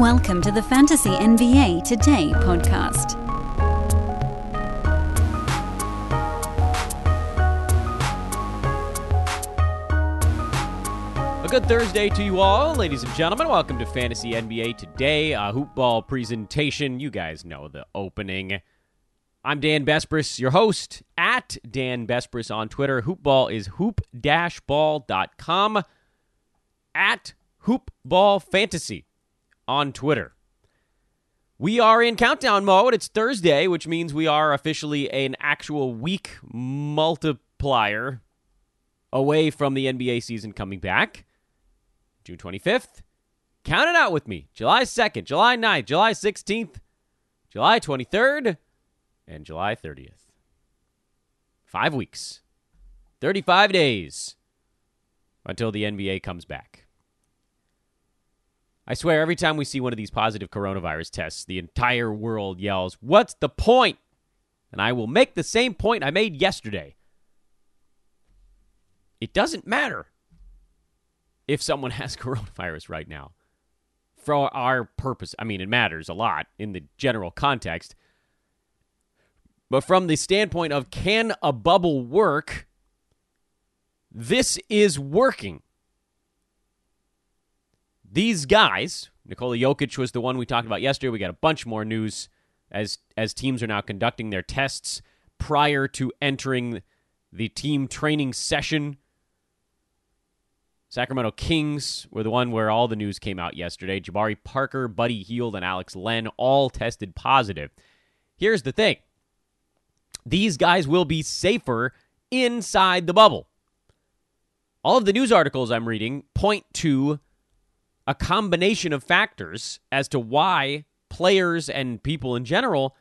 Welcome to the Fantasy NBA Today podcast. A good Thursday to you all, ladies and gentlemen. Welcome to Fantasy NBA Today, a hoopball presentation. You guys know the opening. I'm Dan Besbris, your host at Dan Besbris on Twitter. Hoopball is hoop-ball.com at hoopball fantasy on Twitter. We are in countdown mode. It's Thursday, which means we are officially an actual week multiplier away from the NBA season coming back. June 25th. Count it out with me. July 2nd, July 9th, July 16th, July 23rd, and July 30th. Five weeks. 35 days until the NBA comes back. I swear, every time we see one of these positive coronavirus tests, the entire world yells, What's the point? And I will make the same point I made yesterday. It doesn't matter if someone has coronavirus right now. For our purpose, I mean, it matters a lot in the general context. But from the standpoint of can a bubble work, this is working. These guys, Nikola Jokic was the one we talked about yesterday. We got a bunch more news as as teams are now conducting their tests prior to entering the team training session. Sacramento Kings were the one where all the news came out yesterday. Jabari Parker, Buddy Hield, and Alex Len all tested positive. Here's the thing these guys will be safer inside the bubble. All of the news articles I'm reading point to a combination of factors as to why players and people in general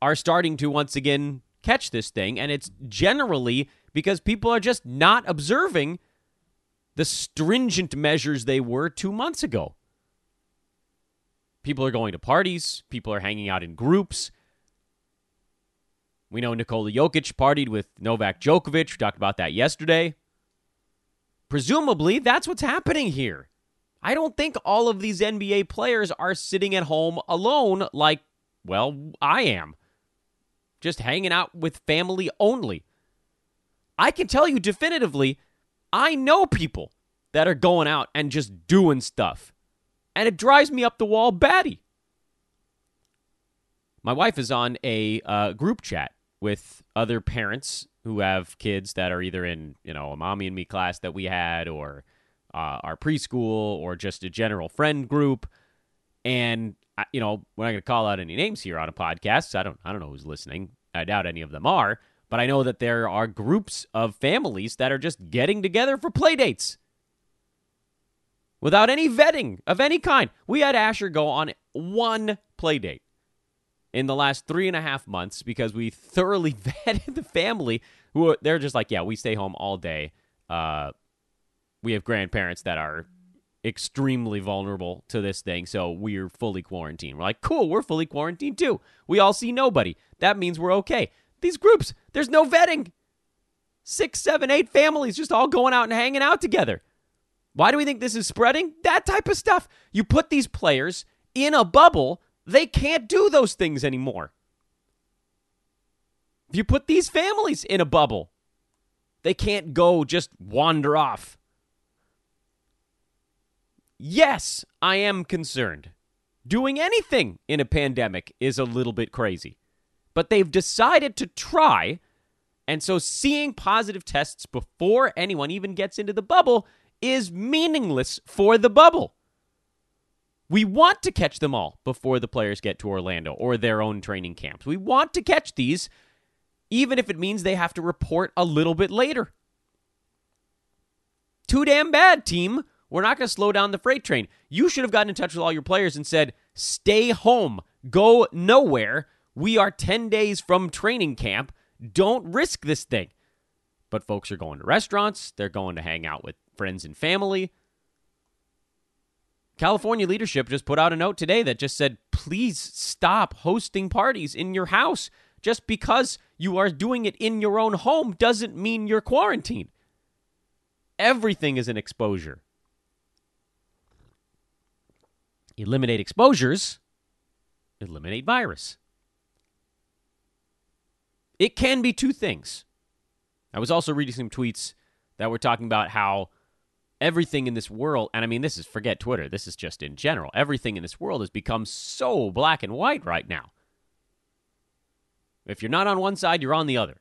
are starting to once again catch this thing. And it's generally because people are just not observing the stringent measures they were two months ago. People are going to parties, people are hanging out in groups. We know Nikola Jokic partied with Novak Djokovic. We talked about that yesterday. Presumably, that's what's happening here. I don't think all of these NBA players are sitting at home alone like, well, I am. Just hanging out with family only. I can tell you definitively, I know people that are going out and just doing stuff. And it drives me up the wall batty. My wife is on a uh, group chat with other parents who have kids that are either in, you know, a mommy and me class that we had or uh, our preschool or just a general friend group. And you know, we're not going to call out any names here on a podcast. I don't, I don't know who's listening. I doubt any of them are. But I know that there are groups of families that are just getting together for play dates without any vetting of any kind. We had Asher go on one play date in the last three and a half months because we thoroughly vetted the family. Who they're just like, yeah, we stay home all day. Uh, we have grandparents that are extremely vulnerable to this thing, so we're fully quarantined. We're like, cool, we're fully quarantined too. We all see nobody. That means we're okay. These groups, there's no vetting. Six, seven, eight families just all going out and hanging out together. Why do we think this is spreading? That type of stuff. You put these players in a bubble, they can't do those things anymore. If you put these families in a bubble, they can't go just wander off. Yes, I am concerned. Doing anything in a pandemic is a little bit crazy. But they've decided to try, and so seeing positive tests before anyone even gets into the bubble is meaningless for the bubble. We want to catch them all before the players get to Orlando or their own training camps. We want to catch these, even if it means they have to report a little bit later. Too damn bad, team. We're not going to slow down the freight train. You should have gotten in touch with all your players and said, stay home, go nowhere. We are 10 days from training camp. Don't risk this thing. But folks are going to restaurants, they're going to hang out with friends and family. California leadership just put out a note today that just said, please stop hosting parties in your house. Just because you are doing it in your own home doesn't mean you're quarantined. Everything is an exposure. Eliminate exposures, eliminate virus. It can be two things. I was also reading some tweets that were talking about how everything in this world, and I mean, this is forget Twitter, this is just in general, everything in this world has become so black and white right now. If you're not on one side, you're on the other.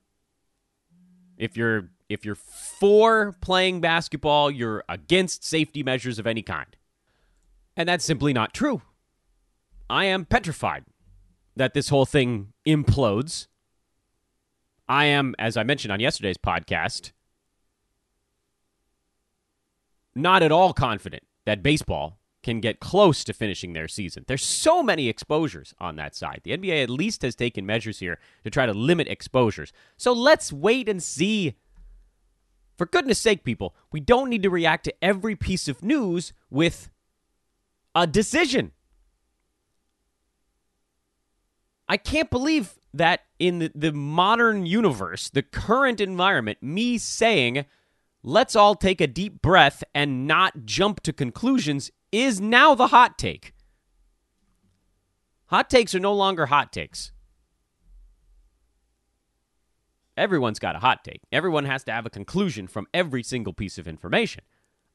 If you're if you're for playing basketball, you're against safety measures of any kind. And that's simply not true. I am petrified that this whole thing implodes. I am, as I mentioned on yesterday's podcast, not at all confident that baseball can get close to finishing their season. There's so many exposures on that side. The NBA at least has taken measures here to try to limit exposures. So let's wait and see. For goodness sake, people, we don't need to react to every piece of news with a decision. I can't believe that in the, the modern universe, the current environment, me saying, let's all take a deep breath and not jump to conclusions is now the hot take. Hot takes are no longer hot takes. Everyone's got a hot take. Everyone has to have a conclusion from every single piece of information.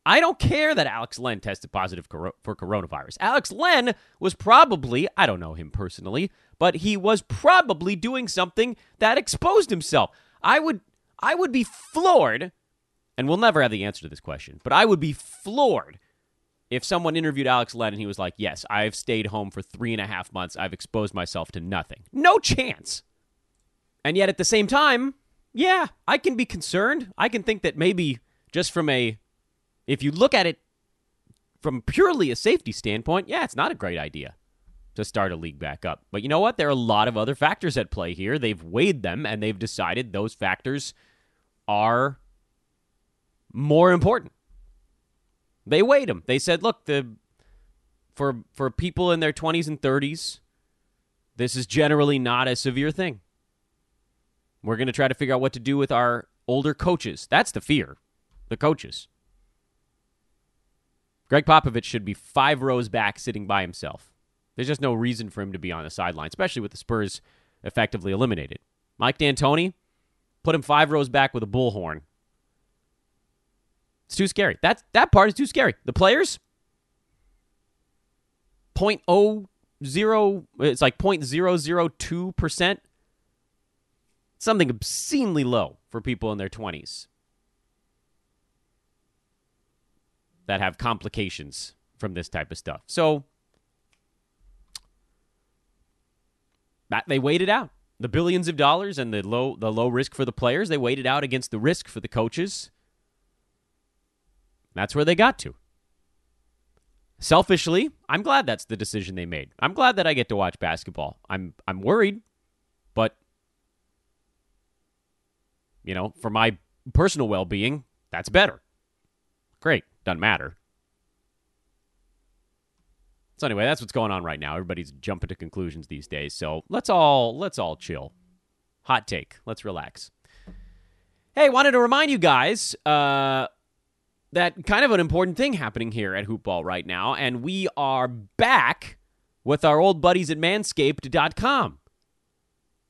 I don't care that Alex Len tested positive for coronavirus. Alex Len was probably, I don't know him personally, but he was probably doing something that exposed himself. I would I would be floored, and we'll never have the answer to this question, but I would be floored if someone interviewed Alex Len and he was like, Yes, I've stayed home for three and a half months. I've exposed myself to nothing. No chance. And yet at the same time, yeah, I can be concerned. I can think that maybe just from a if you look at it from purely a safety standpoint, yeah, it's not a great idea to start a league back up. But you know what? There are a lot of other factors at play here. They've weighed them and they've decided those factors are more important. They weighed them. They said, look, the for for people in their 20s and 30s, this is generally not a severe thing. We're going to try to figure out what to do with our older coaches. That's the fear. The coaches. Gregg Popovich should be five rows back sitting by himself. There's just no reason for him to be on the sideline, especially with the Spurs effectively eliminated. Mike D'Antoni, put him five rows back with a bullhorn. It's too scary. That that part is too scary. The players, point oh zero, it's like point zero zero two percent. Something obscenely low for people in their twenties. That have complications from this type of stuff. So that they waited out the billions of dollars and the low the low risk for the players. They waited out against the risk for the coaches. That's where they got to. Selfishly, I'm glad that's the decision they made. I'm glad that I get to watch basketball. I'm I'm worried, but you know, for my personal well-being, that's better. Great. Doesn't matter. So anyway, that's what's going on right now. Everybody's jumping to conclusions these days. So let's all let's all chill. Hot take. Let's relax. Hey, wanted to remind you guys uh, that kind of an important thing happening here at Hoopball right now, and we are back with our old buddies at Manscaped.com.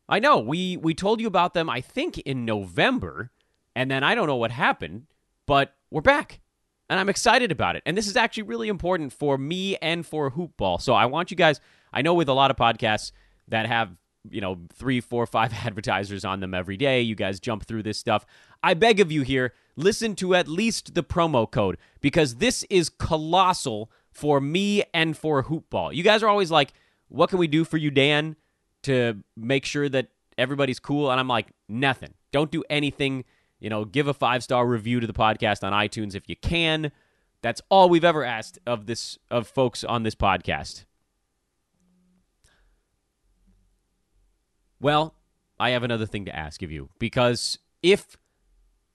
I know we we told you about them. I think in November, and then I don't know what happened, but we're back and I'm excited about it. And this is actually really important for me and for hoopball. So I want you guys. I know with a lot of podcasts that have you know three, four, five advertisers on them every day, you guys jump through this stuff. I beg of you here, listen to at least the promo code because this is colossal for me and for Hoopball. You guys are always like, what can we do for you, Dan, to make sure that everybody's cool? And I'm like, nothing. Don't do anything. You know, give a five star review to the podcast on iTunes if you can. That's all we've ever asked of this of folks on this podcast. Well, I have another thing to ask of you because if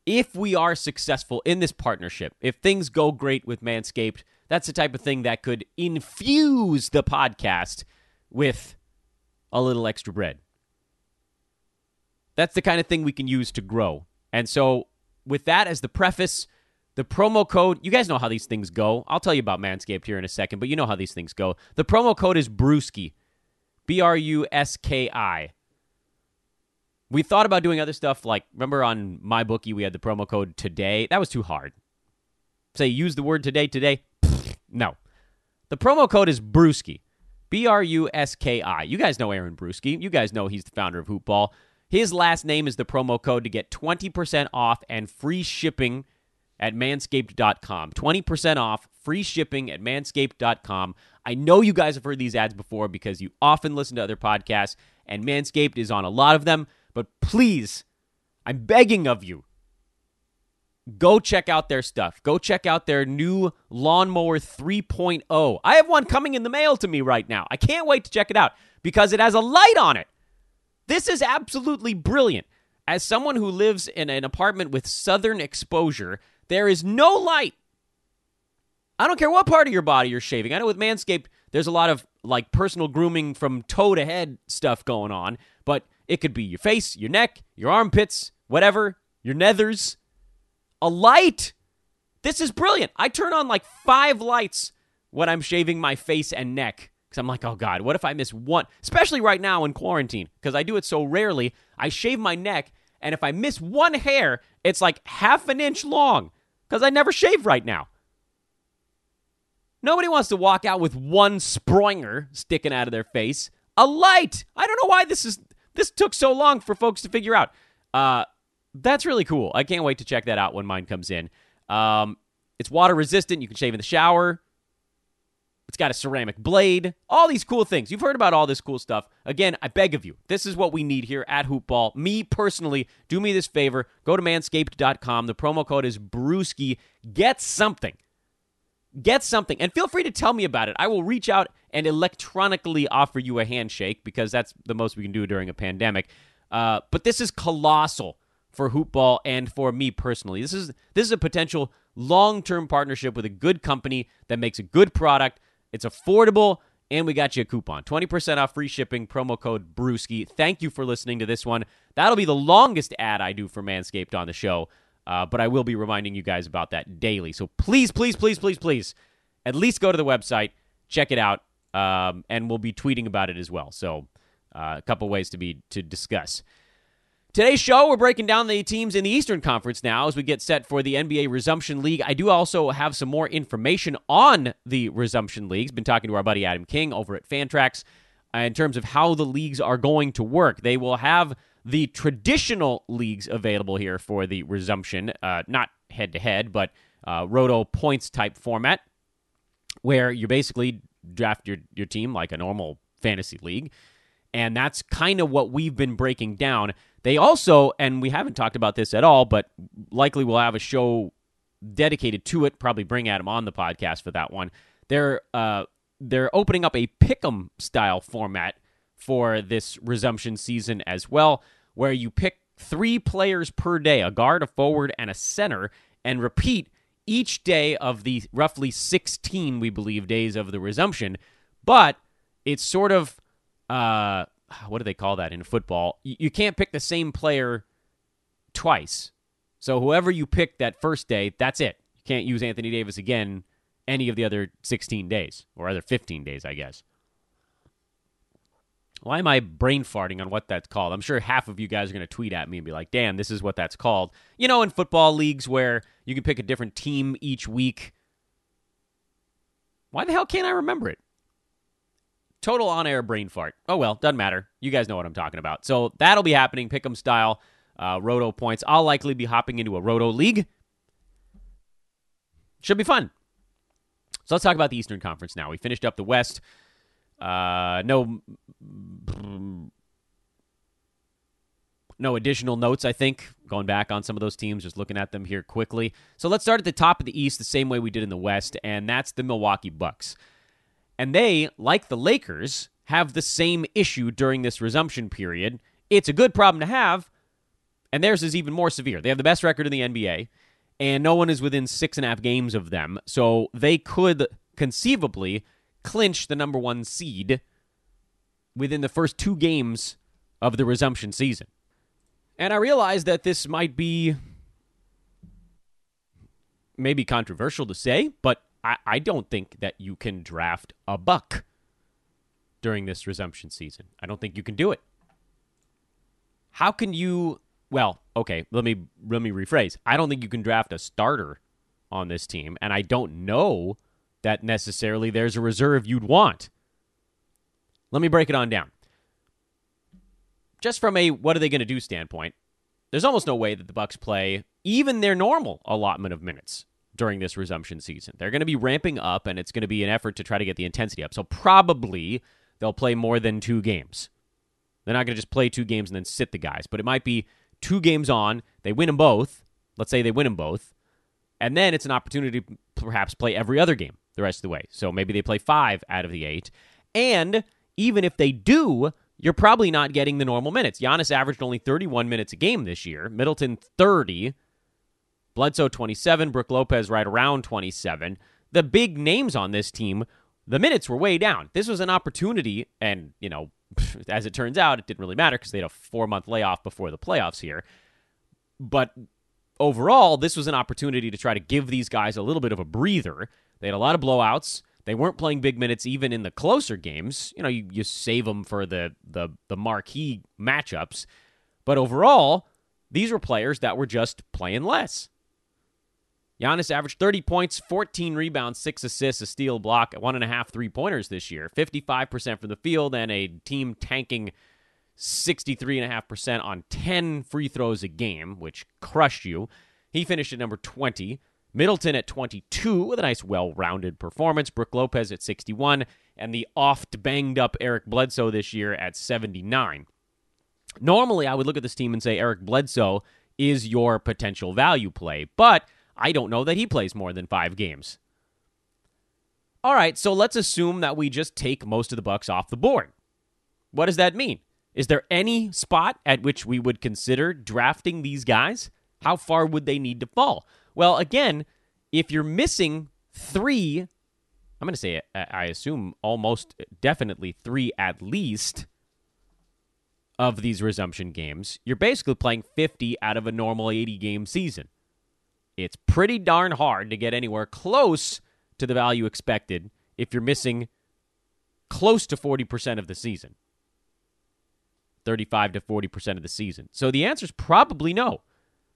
if we are successful in this partnership, if things go great with Manscaped, that's the type of thing that could infuse the podcast with a little extra bread. That's the kind of thing we can use to grow. And so, with that as the preface, the promo code, you guys know how these things go. I'll tell you about Manscaped here in a second, but you know how these things go. The promo code is Bruski, B R U S K I. We thought about doing other stuff like remember on MyBookie we had the promo code today. That was too hard. Say use the word today today. no. The promo code is Bruski. B R U S K I. You guys know Aaron Bruski. You guys know he's the founder of Hoopball. His last name is the promo code to get 20% off and free shipping at manscaped.com. 20% off, free shipping at manscaped.com. I know you guys have heard these ads before because you often listen to other podcasts, and Manscaped is on a lot of them. But please, I'm begging of you, go check out their stuff. Go check out their new Lawnmower 3.0. I have one coming in the mail to me right now. I can't wait to check it out because it has a light on it. This is absolutely brilliant. As someone who lives in an apartment with southern exposure, there is no light. I don't care what part of your body you're shaving. I know with Manscaped, there's a lot of like personal grooming from toe to head stuff going on, but it could be your face, your neck, your armpits, whatever, your nethers. A light. This is brilliant. I turn on like five lights when I'm shaving my face and neck because I'm like, oh God, what if I miss one? Especially right now in quarantine because I do it so rarely. I shave my neck, and if I miss one hair, it's like half an inch long because I never shave right now. Nobody wants to walk out with one springer sticking out of their face. A light. I don't know why this is this took so long for folks to figure out. Uh, that's really cool. I can't wait to check that out when mine comes in. Um, it's water resistant. You can shave in the shower. It's got a ceramic blade. All these cool things. You've heard about all this cool stuff. Again, I beg of you, this is what we need here at Hoopball. Me personally, do me this favor. Go to manscaped.com. The promo code is Bruski. Get something. Get something. And feel free to tell me about it. I will reach out and electronically offer you a handshake because that's the most we can do during a pandemic. Uh, but this is colossal for Hoopball and for me personally. This is this is a potential long-term partnership with a good company that makes a good product. It's affordable, and we got you a coupon. 20% off free shipping, promo code Bruski. Thank you for listening to this one. That'll be the longest ad I do for Manscaped on the show, uh, but I will be reminding you guys about that daily. So please, please, please, please, please, at least go to the website, check it out, um, and we'll be tweeting about it as well. So, uh, a couple ways to be to discuss. Today's show, we're breaking down the teams in the Eastern Conference now as we get set for the NBA Resumption League. I do also have some more information on the Resumption Leagues. Been talking to our buddy Adam King over at Fantrax uh, in terms of how the leagues are going to work. They will have the traditional leagues available here for the resumption, uh, not head to head, but uh, roto points type format, where you basically draft your, your team like a normal fantasy league. And that's kind of what we've been breaking down. They also, and we haven't talked about this at all, but likely we'll have a show dedicated to it. Probably bring Adam on the podcast for that one. They're uh, they're opening up a pick'em style format for this resumption season as well, where you pick three players per day: a guard, a forward, and a center, and repeat each day of the roughly 16, we believe, days of the resumption. But it's sort of uh, what do they call that in football? You, you can't pick the same player twice. So whoever you pick that first day, that's it. You can't use Anthony Davis again any of the other 16 days or other 15 days, I guess. Why am I brain farting on what that's called? I'm sure half of you guys are going to tweet at me and be like, damn, this is what that's called. You know, in football leagues where you can pick a different team each week. Why the hell can't I remember it? Total on air brain fart. Oh well, doesn't matter. You guys know what I'm talking about. So that'll be happening, pick'em style, uh, roto points. I'll likely be hopping into a roto league. Should be fun. So let's talk about the Eastern Conference now. We finished up the West. Uh, no, no additional notes. I think going back on some of those teams, just looking at them here quickly. So let's start at the top of the East, the same way we did in the West, and that's the Milwaukee Bucks. And they, like the Lakers, have the same issue during this resumption period. It's a good problem to have, and theirs is even more severe. They have the best record in the NBA, and no one is within six and a half games of them. So they could conceivably clinch the number one seed within the first two games of the resumption season. And I realize that this might be maybe controversial to say, but I, I don't think that you can draft a buck during this resumption season. I don't think you can do it. How can you well, okay, let me let me rephrase. I don't think you can draft a starter on this team, and I don't know that necessarily there's a reserve you'd want. Let me break it on down. Just from a what are they going to do standpoint, there's almost no way that the Bucks play even their normal allotment of minutes during this resumption season. They're going to be ramping up and it's going to be an effort to try to get the intensity up. So probably they'll play more than 2 games. They're not going to just play 2 games and then sit the guys, but it might be two games on, they win them both. Let's say they win them both. And then it's an opportunity to perhaps play every other game the rest of the way. So maybe they play five out of the eight. And even if they do, you're probably not getting the normal minutes. Giannis averaged only 31 minutes a game this year, Middleton 30, Bledsoe 27, Brook Lopez right around 27. The big names on this team, the minutes were way down. This was an opportunity, and, you know, as it turns out, it didn't really matter because they had a four month layoff before the playoffs here. But overall, this was an opportunity to try to give these guys a little bit of a breather. They had a lot of blowouts. They weren't playing big minutes even in the closer games. You know, you, you save them for the, the the marquee matchups. But overall, these were players that were just playing less. Giannis averaged 30 points, 14 rebounds, 6 assists, a steal block, one and a half three pointers this year, 55% from the field, and a team tanking 63.5% on 10 free throws a game, which crushed you. He finished at number 20. Middleton at 22 with a nice, well rounded performance. Brook Lopez at 61, and the oft banged up Eric Bledsoe this year at 79. Normally, I would look at this team and say Eric Bledsoe is your potential value play, but I don't know that he plays more than five games. All right, so let's assume that we just take most of the Bucks off the board. What does that mean? Is there any spot at which we would consider drafting these guys? How far would they need to fall? Well, again, if you're missing three, I'm going to say, I assume almost definitely three at least of these resumption games, you're basically playing 50 out of a normal 80 game season. It's pretty darn hard to get anywhere close to the value expected if you're missing close to 40% of the season. 35 to 40% of the season. So the answer is probably no.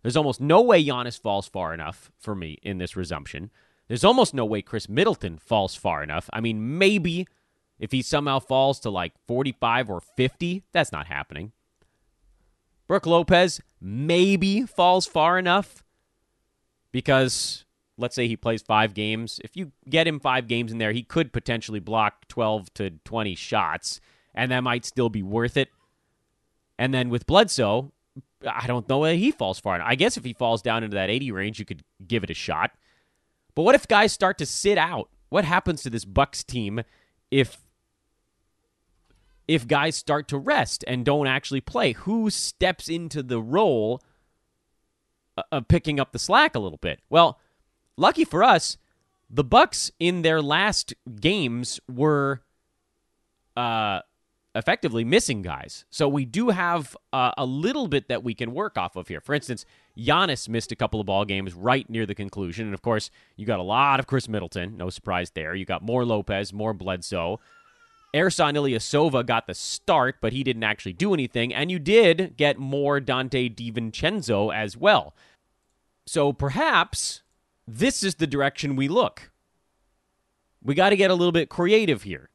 There's almost no way Giannis falls far enough for me in this resumption. There's almost no way Khris Middleton falls far enough. I mean, maybe if he somehow falls to like 45 or 50, that's not happening. Brook Lopez maybe falls far enough because let's say he plays five games. If you get him five games in there, he could potentially block 12 to 20 shots, and that might still be worth it. And then with Bledsoe, I don't know whether he falls far. I guess if he falls down into that 80 range, you could give it a shot. But what if guys start to sit out? What happens to this Bucks team if if guys start to rest and don't actually play? Who steps into the role of picking up the slack a little bit. Well, lucky for us, the Bucks in their last games were uh, effectively missing guys. So we do have uh, a little bit that we can work off of here. For instance, Giannis missed a couple of ball games right near the conclusion, and of course, you got a lot of Khris Middleton. No surprise there. You got more Lopez, more Bledsoe. Ersan Ilyasova got the start, but he didn't actually do anything. And you did get more Donte DiVincenzo as well. So perhaps this is the direction we look. We got to get a little bit creative here.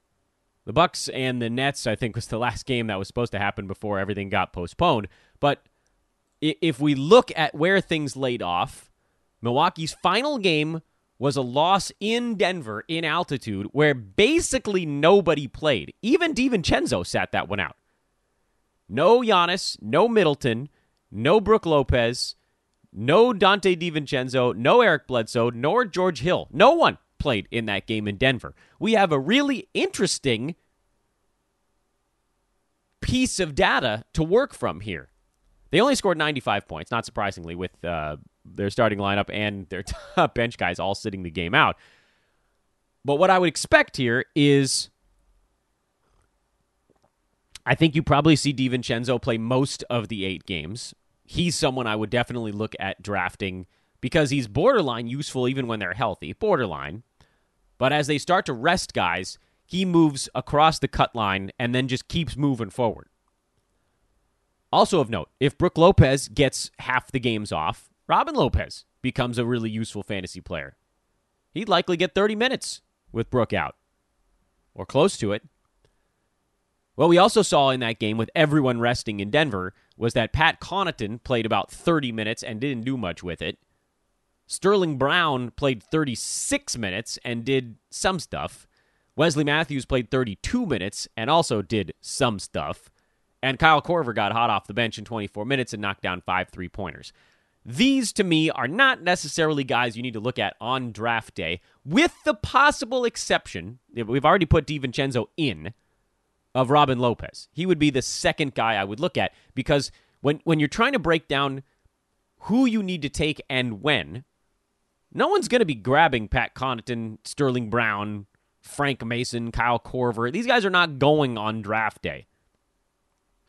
The Bucks and the Nets, I think, was the last game that was supposed to happen before everything got postponed. But if we look at where things laid off, Milwaukee's final game was a loss in Denver in altitude where basically nobody played. Even DiVincenzo sat that one out. No Giannis, no Middleton, no Brook Lopez, no Donte DiVincenzo, no Eric Bledsoe, nor George Hill. No one played in that game in Denver. We have a really interesting piece of data to work from here. They only scored 95 points, not surprisingly, with uh, their starting lineup and their top bench guys all sitting the game out. But what I would expect here is I think you probably see DiVincenzo play most of the eight games. He's someone I would definitely look at drafting because he's borderline useful even when they're healthy. Borderline. But as they start to rest guys, he moves across the cut line and then just keeps moving forward. Also of note, if Brook Lopez gets half the games off, Robin Lopez becomes a really useful fantasy player. He'd likely get 30 minutes with Brook out, or close to it. What we also saw in that game with everyone resting in Denver was that Pat Connaughton played about 30 minutes and didn't do much with it. Sterling Brown played 36 minutes and did some stuff. Wesley Matthews played 32 minutes and also did some stuff. And Kyle Korver got hot off the bench in 24 minutes and knocked down five three pointers. These, to me, are not necessarily guys you need to look at on draft day, with the possible exception, we've already put DiVincenzo in, of Robin Lopez. He would be the second guy I would look at because when, when you're trying to break down who you need to take and when, no one's going to be grabbing Pat Connaughton, Sterling Brown, Frank Mason, Kyle Korver. These guys are not going on draft day.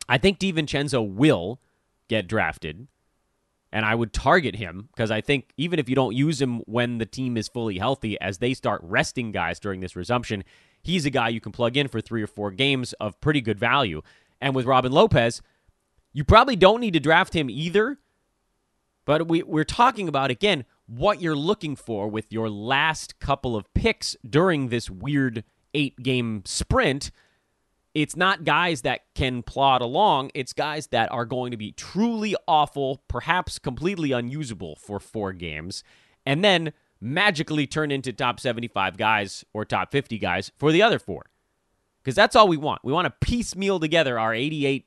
I think DiVincenzo will get drafted, and I would target him because I think even if you don't use him when the team is fully healthy, as they start resting guys during this resumption, he's a guy you can plug in for three or four games of pretty good value. And with Robin Lopez, you probably don't need to draft him either. But we, we're talking about, again, what you're looking for with your last couple of picks during this weird eight game sprint it's not guys that can plod along. It's guys that are going to be truly awful, perhaps completely unusable for four games, and then magically turn into top 75 guys or top 50 guys for the other four. Because that's all we want. We want to piecemeal together our 88.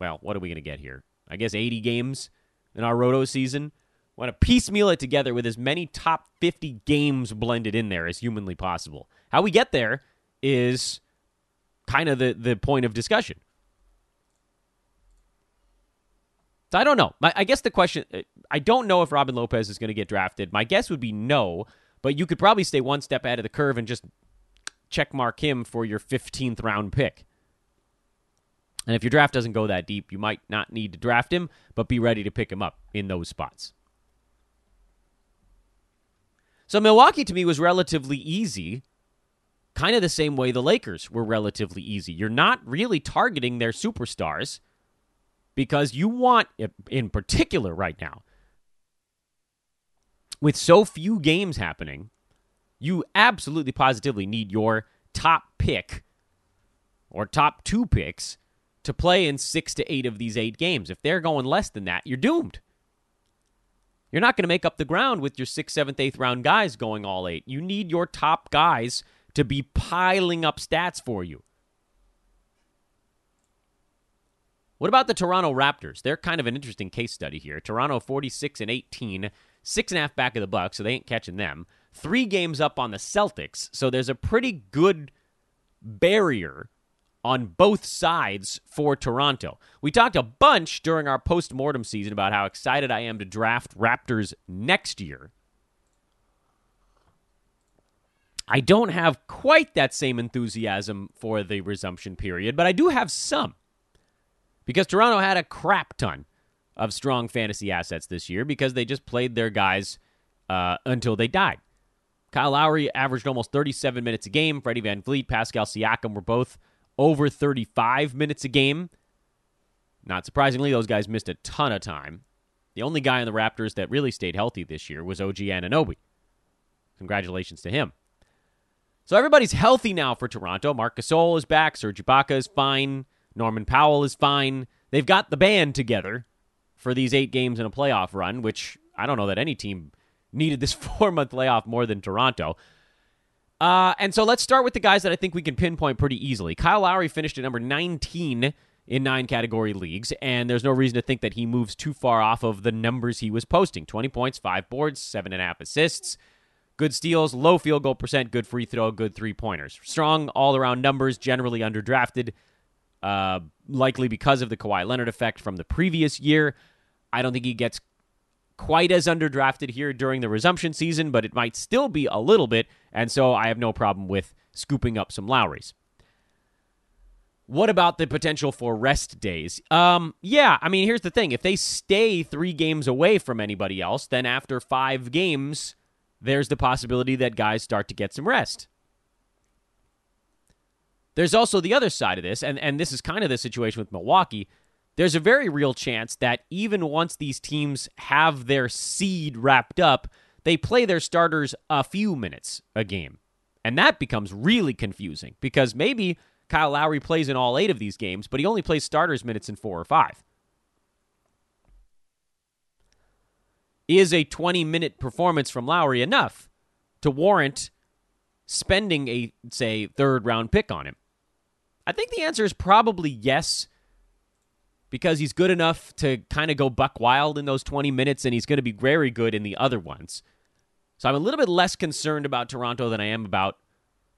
Well, what are we going to get here? I guess 80 games in our roto season. We want to piecemeal it together with as many top 50 games blended in there as humanly possible. How we get there is kind of the, the point of discussion. So I don't know. I guess the question I don't know if Robin Lopez is going to get drafted. My guess would be no, but you could probably stay one step ahead of the curve and just check mark him for your 15th round pick. And if your draft doesn't go that deep, you might not need to draft him, but be ready to pick him up in those spots. So Milwaukee to me was relatively easy kind of the same way the Lakers were relatively easy. You're not really targeting their superstars because you want, in particular right now, with so few games happening, you absolutely positively need your top pick or top two picks to play in six to eight of these eight games. If they're going less than that, you're doomed. You're not going to make up the ground with your sixth, seventh, eighth round guys going all eight. You need your top guys to be piling up stats for you. What about the Toronto Raptors? They're kind of an interesting case study here. Toronto 46 and 18, six and a half back of the Bucks, so they ain't catching them. Three games up on the Celtics, so there's a pretty good barrier on both sides for Toronto. We talked a bunch during our post-mortem season about how excited I am to draft Raptors next year. I don't have quite that same enthusiasm for the resumption period, but I do have some. Because Toronto had a crap ton of strong fantasy assets this year because they just played their guys uh, until they died. Kyle Lowry averaged almost 37 minutes a game. Freddie VanVleet, Pascal Siakam were both over 35 minutes a game. Not surprisingly, those guys missed a ton of time. The only guy on the Raptors that really stayed healthy this year was OG Anunoby. Congratulations to him. So everybody's healthy now for Toronto. Marc Gasol is back. Serge Ibaka is fine. Norman Powell is fine. They've got the band together for these eight games in a playoff run, which I don't know that any team needed this four month layoff more than Toronto. Uh, and so let's start with the guys that I think we can pinpoint pretty easily. Kyle Lowry finished at number 19 in nine category leagues, and there's no reason to think that he moves too far off of the numbers he was posting 20 points, five boards, seven and a half assists, good steals, low field goal percent, good free throw, good three pointers. Strong all around numbers, generally underdrafted, uh, likely because of the Kawhi Leonard effect from the previous year. I don't think he gets quite as underdrafted here during the resumption season, but it might still be a little bit, and so I have no problem with scooping up some Lowrys. What about the potential for rest days? Um, yeah, I mean, here's the thing. If they stay three games away from anybody else, then after five games, there's the possibility that guys start to get some rest. There's also the other side of this, and, and this is kind of the situation with Milwaukee there's a very real chance that even once these teams have their seed wrapped up, they play their starters a few minutes a game. And that becomes really confusing because maybe Kyle Lowry plays in all eight of these games, but he only plays starters minutes in four or five. Is a 20 minute performance from Lowry enough to warrant spending a, say, third round pick on him? I think the answer is probably yes because he's good enough to kind of go buck wild in those 20 minutes and he's going to be very good in the other ones. So I'm a little bit less concerned about Toronto than I am about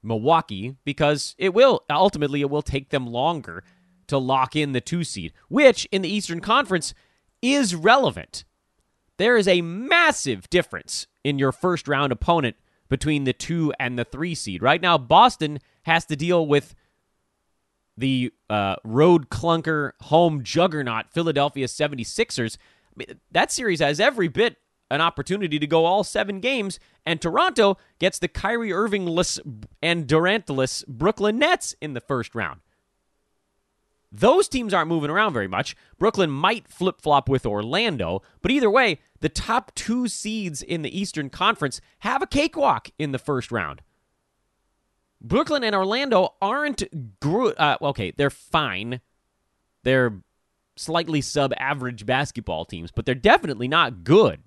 Milwaukee because it will ultimately it will take them longer to lock in the 2 seed, which in the Eastern Conference is relevant. There is a massive difference in your first round opponent between the 2 and the 3 seed. Right now Boston has to deal with the uh, road clunker home juggernaut Philadelphia 76ers. I mean, that series has every bit an opportunity to go all seven games, and Toronto gets the Kyrie Irvingless and Durantless Brooklyn Nets in the first round. Those teams aren't moving around very much. Brooklyn might flip flop with Orlando, but either way, the top two seeds in the Eastern Conference have a cakewalk in the first round. Brooklyn and Orlando aren't uh, okay, they're fine. They're slightly sub-average basketball teams, but they're definitely not good.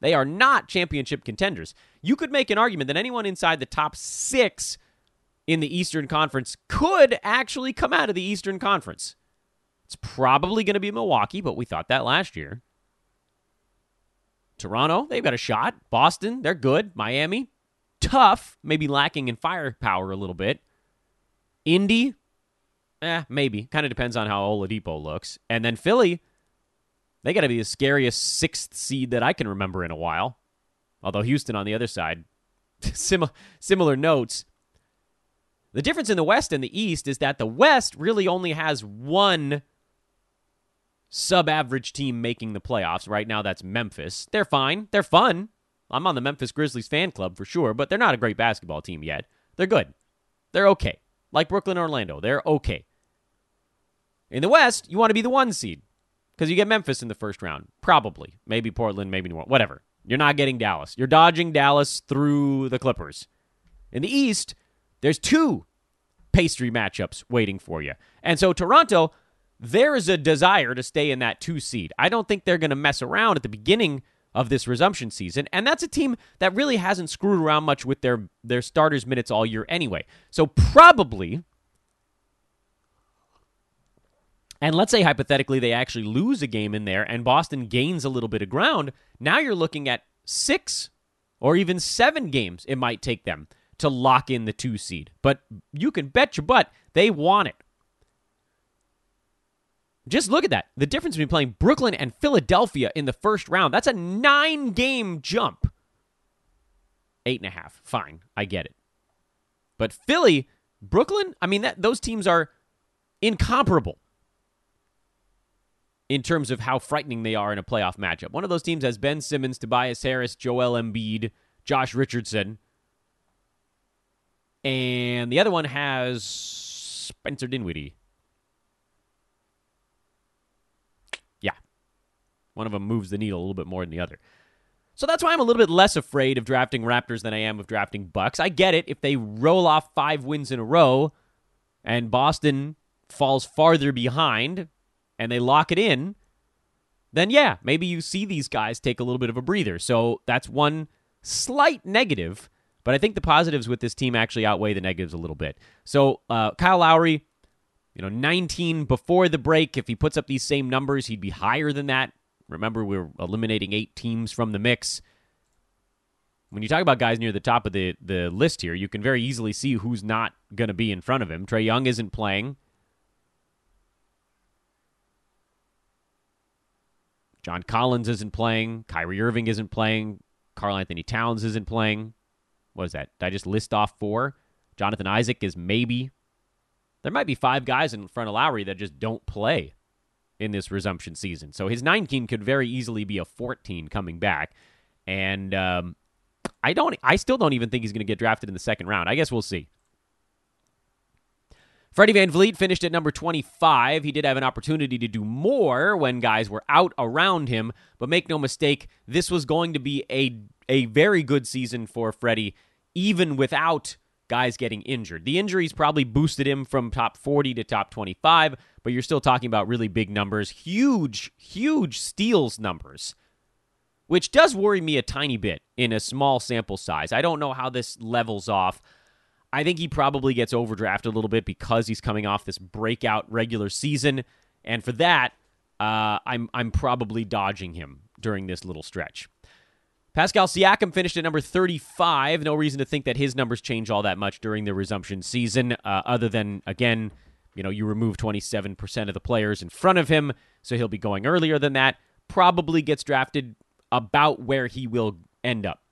They are not championship contenders. You could make an argument that anyone inside the top 6 in the Eastern Conference could actually come out of the Eastern Conference. It's probably going to be Milwaukee, but we thought that last year. Toronto, they've got a shot. Boston, they're good. Miami, tough, maybe lacking in firepower a little bit. Indy, eh, maybe. Kind of depends on how Oladipo looks. And then Philly, they got to be the scariest sixth seed that I can remember in a while. Although Houston on the other side, sim- similar notes. The difference in the West and the East is that the West really only has one sub average team making the playoffs. Right now, that's Memphis. They're fine. They're fun. I'm on the Memphis Grizzlies fan club for sure, but they're not a great basketball team yet. They're good. They're okay. Like Brooklyn Orlando, they're okay. In the West, you want to be the one seed because you get Memphis in the first round. Probably. Maybe Portland, maybe New Orleans, whatever. You're not getting Dallas. You're dodging Dallas through the Clippers. In the East, there's two pastry matchups waiting for you. And so Toronto, there is a desire to stay in that two seed. I don't think they're going to mess around at the beginning of this resumption season. And that's a team that really hasn't screwed around much with their their starters minutes all year anyway. So probably and let's say hypothetically they actually lose a game in there and Boston gains a little bit of ground, now you're looking at 6 or even 7 games it might take them to lock in the 2 seed. But you can bet your butt they want it. Just look at that. The difference between playing Brooklyn and Philadelphia in the first round. That's a nine game jump. Eight and a half. Fine. I get it. But Philly, Brooklyn, I mean, that, those teams are incomparable in terms of how frightening they are in a playoff matchup. One of those teams has Ben Simmons, Tobias Harris, Joel Embiid, Josh Richardson. And the other one has Spencer Dinwiddie. Yeah. One of them moves the needle a little bit more than the other. So that's why I'm a little bit less afraid of drafting Raptors than I am of drafting Bucks. I get it if they roll off five wins in a row and Boston falls farther behind and they lock it in, then yeah, maybe you see these guys take a little bit of a breather. So that's one slight negative, but I think the positives with this team actually outweigh the negatives a little bit. So uh, Kyle Lowry, you know, 19 before the break. If he puts up these same numbers, he'd be higher than that. Remember, we we're eliminating eight teams from the mix. When you talk about guys near the top of the, the list here, you can very easily see who's not going to be in front of him. Trae Young isn't playing. John Collins isn't playing. Kyrie Irving isn't playing. Karl-Anthony Towns isn't playing. What is that? Did I just list off four? Jonathan Isaac is maybe. There might be five guys in front of Lowry that just don't play in this resumption season. So his 19 could very easily be a 14 coming back. And um, I don't. I still don't even think he's going to get drafted in the second round. I guess we'll see. Freddie VanVleet finished at number 25. He did have an opportunity to do more when guys were out around him, but make no mistake, this was going to be a a very good season for Freddie, even without guys getting injured. The injuries probably boosted him from top 40 to top 25, but you're still talking about really big numbers, huge, huge steals numbers, which does worry me a tiny bit in a small sample size. I don't know how this levels off. I think he probably gets overdrafted a little bit because he's coming off this breakout regular season, and for that, uh, I'm I'm probably dodging him during this little stretch. Pascal Siakam finished at number 35. No reason to think that his numbers change all that much during the resumption season, uh, other than again, you know, you remove 27% of the players in front of him, so he'll be going earlier than that. Probably gets drafted about where he will end up.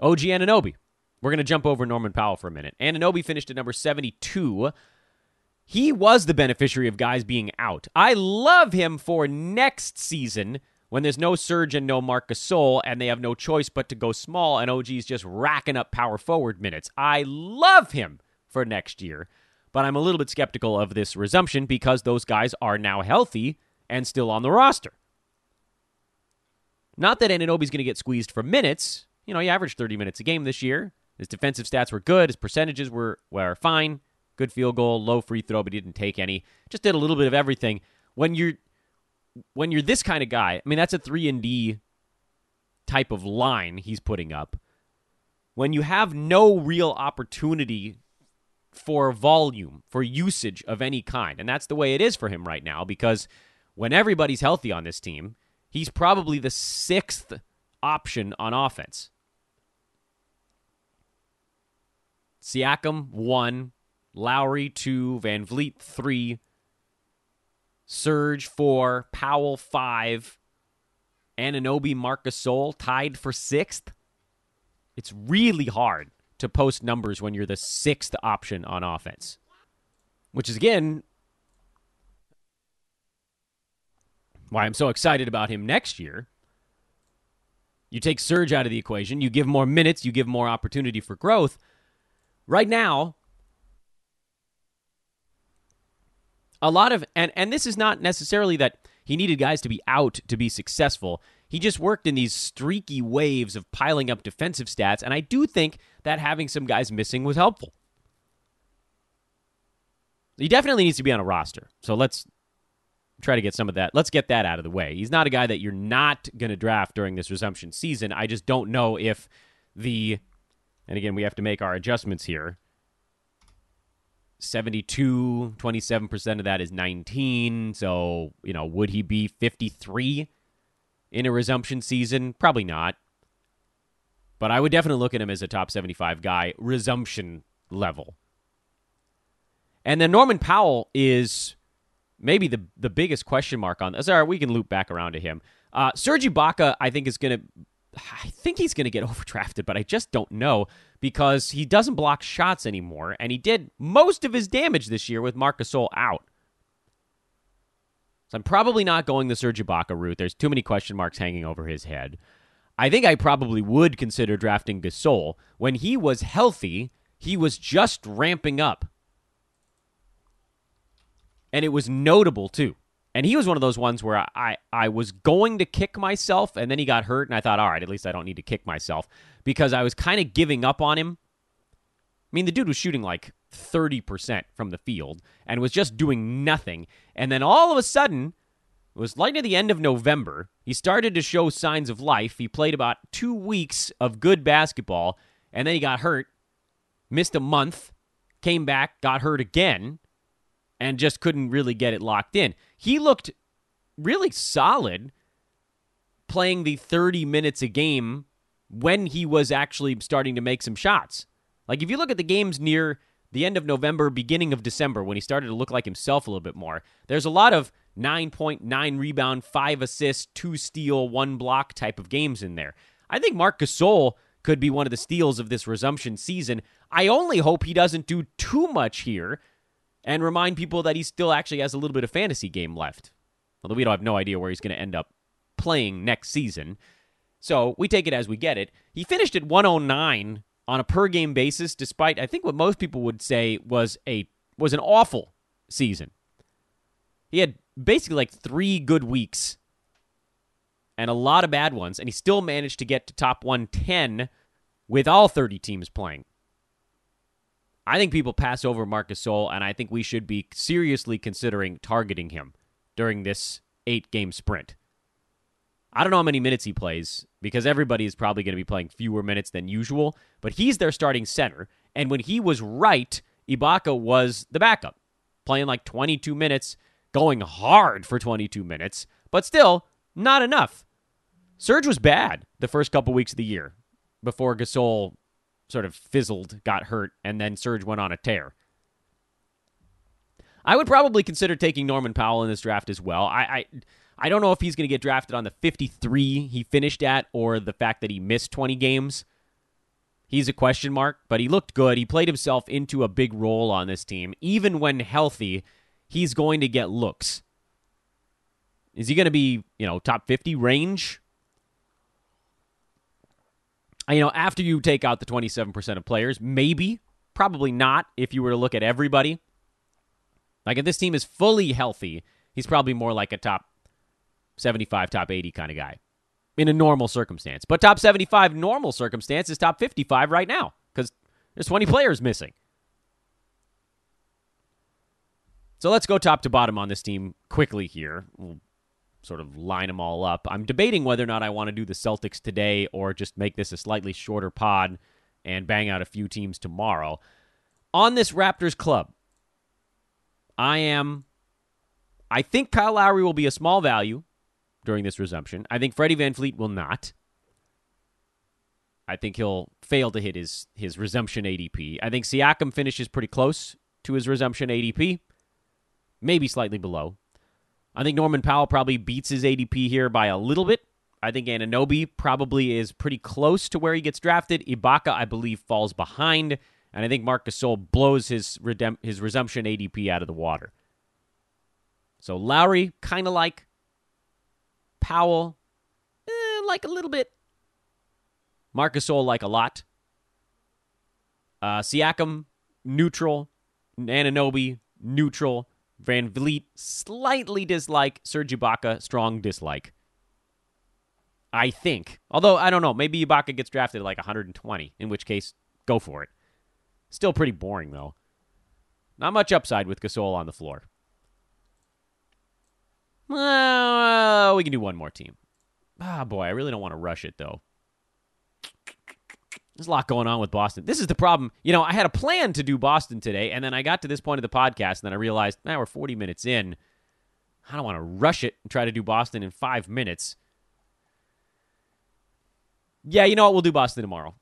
OG Anunoby. We're going to jump over Norman Powell for a minute. Anunoby finished at number 72. He was the beneficiary of guys being out. I love him for next season when there's no Serge and no Marc Gasol, and they have no choice but to go small, and OG's just racking up power forward minutes. I love him for next year, but I'm a little bit skeptical of this resumption because those guys are now healthy and still on the roster. Not that Anunoby's going to get squeezed for minutes. You know, he averaged 30 minutes a game this year. His defensive stats were good. His percentages were, were fine. Good field goal, low free throw, but he didn't take any. Just did a little bit of everything. When you're when you're this kind of guy, I mean that's a 3 and D type of line he's putting up. When you have no real opportunity for volume, for usage of any kind, and that's the way it is for him right now because when everybody's healthy on this team, he's probably the sixth option on offense. Siakam, one. Lowry, two. VanVleet, three. Serge, four. Powell, five. Anunoby, Marc Gasol tied for sixth. It's really hard to post numbers when you're the sixth option on offense, which is, again, why I'm so excited about him next year. You take Serge out of the equation, you give more minutes, you give more opportunity for growth. Right now, a lot of and and this is not necessarily that he needed guys to be out to be successful. He just worked in these streaky waves of piling up defensive stats, and I do think that having some guys missing was helpful. He definitely needs to be on a roster. So let's try to get some of that. Let's get that out of the way. He's not a guy that you're not going to draft during this resumption season. I just don't know if the, and again, we have to make our adjustments here. 72, 27% of that is 19. So, you know, would he be 53 in a resumption season? Probably not. But I would definitely look at him as a top 75 guy, resumption level. And then Norman Powell is maybe the the biggest question mark on this. All right, we can loop back around to him. Uh, Serge Ibaka, I think is going to. I think he's going to get overdrafted, but I just don't know because he doesn't block shots anymore, and he did most of his damage this year with Marc Gasol out. So I'm probably not going the Serge Ibaka route. There's too many question marks hanging over his head. I think I probably would consider drafting Gasol. When he was healthy, he was just ramping up and it was notable too. And he was one of those ones where I, I was going to kick myself, and then he got hurt, and I thought, all right, at least I don't need to kick myself because I was kind of giving up on him. I mean, the dude was shooting like 30% from the field and was just doing nothing. And then all of a sudden, it was like at the end of November, he started to show signs of life. He played about two weeks of good basketball, and then he got hurt, missed a month, came back, got hurt again, and just couldn't really get it locked in. He looked really solid playing the 30 minutes a game when he was actually starting to make some shots. Like if you look at the games near the end of November, beginning of December, when he started to look like himself a little bit more, there's a lot of 9.9 rebound, 5 assists, 2 steal, 1 block type of games in there. I think Marc Gasol could be one of the steals of this resumption season. I only hope he doesn't do too much here and remind people that he still actually has a little bit of fantasy game left. Although we don't have no idea where he's going to end up playing next season. So we take it as we get it. He finished at 109 on a per game basis, despite I think what most people would say was a was an awful season. He had basically like three good weeks and a lot of bad ones, and he still managed to get to top 110 with all 30 teams playing. I think people pass over Marcus Gasol, and I think we should be seriously considering targeting him during this eight game sprint. I don't know how many minutes he plays because everybody is probably going to be playing fewer minutes than usual, but he's their starting center. And when he was right, Ibaka was the backup, playing like 22 minutes, going hard for 22 minutes, but still not enough. Serge was bad the first couple weeks of the year before Gasol sort of fizzled, got hurt, and then Serge went on a tear. I would probably consider taking Norman Powell in this draft as well. I, I I don't know if he's going to get drafted on the 53 he finished at or the fact that he missed 20 games. He's a question mark, but he looked good. He played himself into a big role on this team. Even when healthy, he's going to get looks. Is he going to be, you know, top 50 range? You know, after you take out the 27% of players, maybe, probably not if you were to look at everybody. Like if this team is fully healthy, he's probably more like a top 75, top 80 kind of guy in a normal circumstance. But top 75 normal circumstance is top 55 right now because there's 20 players missing. So let's go top to bottom on this team quickly here. We'll sort of line them all up. I'm debating whether or not I want to do the Celtics today or just make this a slightly shorter pod and bang out a few teams tomorrow. On this Raptors club, I am. I think Kyle Lowry will be a small value during this resumption. I think Freddie VanVleet will not. I think he'll fail to hit his his resumption ADP. I think Siakam finishes pretty close to his resumption ADP, maybe slightly below. I think Norman Powell probably beats his ADP here by a little bit. I think Anunoby probably is pretty close to where he gets drafted. Ibaka, I believe, falls behind, and I think Marc Gasol blows his his resumption ADP out of the water. So Lowry, kind of like Powell, eh, like a little bit. Marc Gasol, like a lot. Uh, Siakam, neutral. Anunoby, neutral. VanVleet, slightly dislike. Serge Ibaka, strong dislike. I think. Although, I don't know. Maybe Ibaka gets drafted at like 120, in which case, go for it. Still pretty boring, though. Not much upside with Gasol on the floor. Well, we can do one more team. Ah, oh, boy, I really don't want to rush it, though. There's a lot going on with Boston. This is the problem. You know, I had a plan to do Boston today, and then I got to this point of the podcast, and then I realized, now we're 40 minutes in. I don't want to rush it and try to do Boston in five minutes. Yeah, you know what? We'll do Boston tomorrow.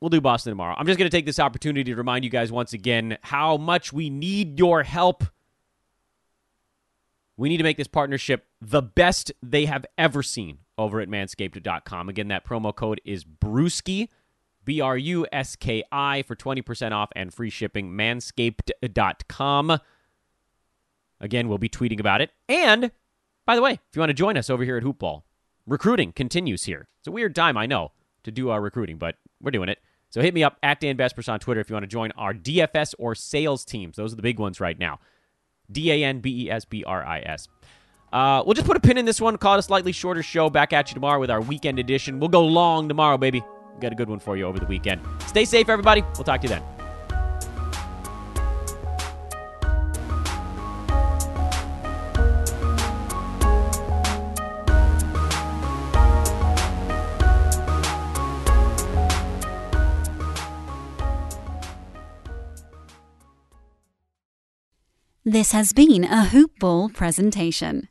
We'll do Boston tomorrow. I'm just going to take this opportunity to remind you guys once again how much we need your help. We need to make this partnership the best they have ever seen over at manscaped.com. Again, that promo code is Bruski. B R U S K I for 20% off and free shipping. Manscaped.com. Again, we'll be tweeting about it. And, by the way, if you want to join us over here at Hoopball, recruiting continues here. It's a weird time, I know, to do our recruiting, but we're doing it. So hit me up at Dan Besbris on Twitter if you want to join our DFS or sales teams. Those are the big ones right now. D A N B E S B R I S. Uh, we'll just put a pin in this one, call it a slightly shorter show. Back at you tomorrow with our weekend edition. We'll go long tomorrow, baby got a good one for you over the weekend. Stay safe, everybody. We'll talk to you then. This has been a Hoop Ball presentation.